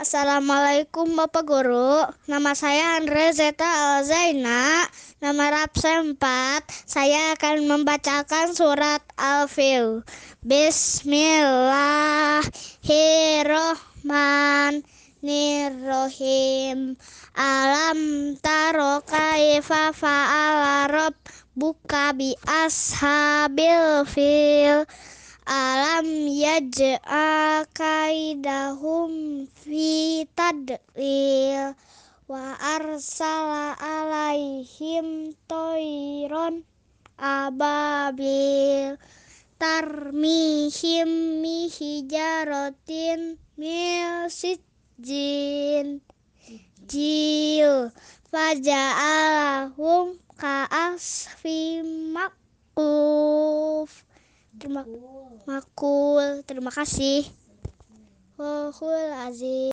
Assalamualaikum Bapak Guru. Nama saya Andre Zeta Alzaina. Nama Rapsa 4. Saya akan membacakan surat Al-Fil. Bismillahirrohmanirrohim. Alam taro kaifa fa'ala buka bi ashabil fil alam yaj'a kaidahum fi tadlil wa arsala alaihim toiron ababil tarmihim mihijarotin mil sijin jil faja'alahum ka'asfim makuf terima makul. terima kasih. Wahul Aziz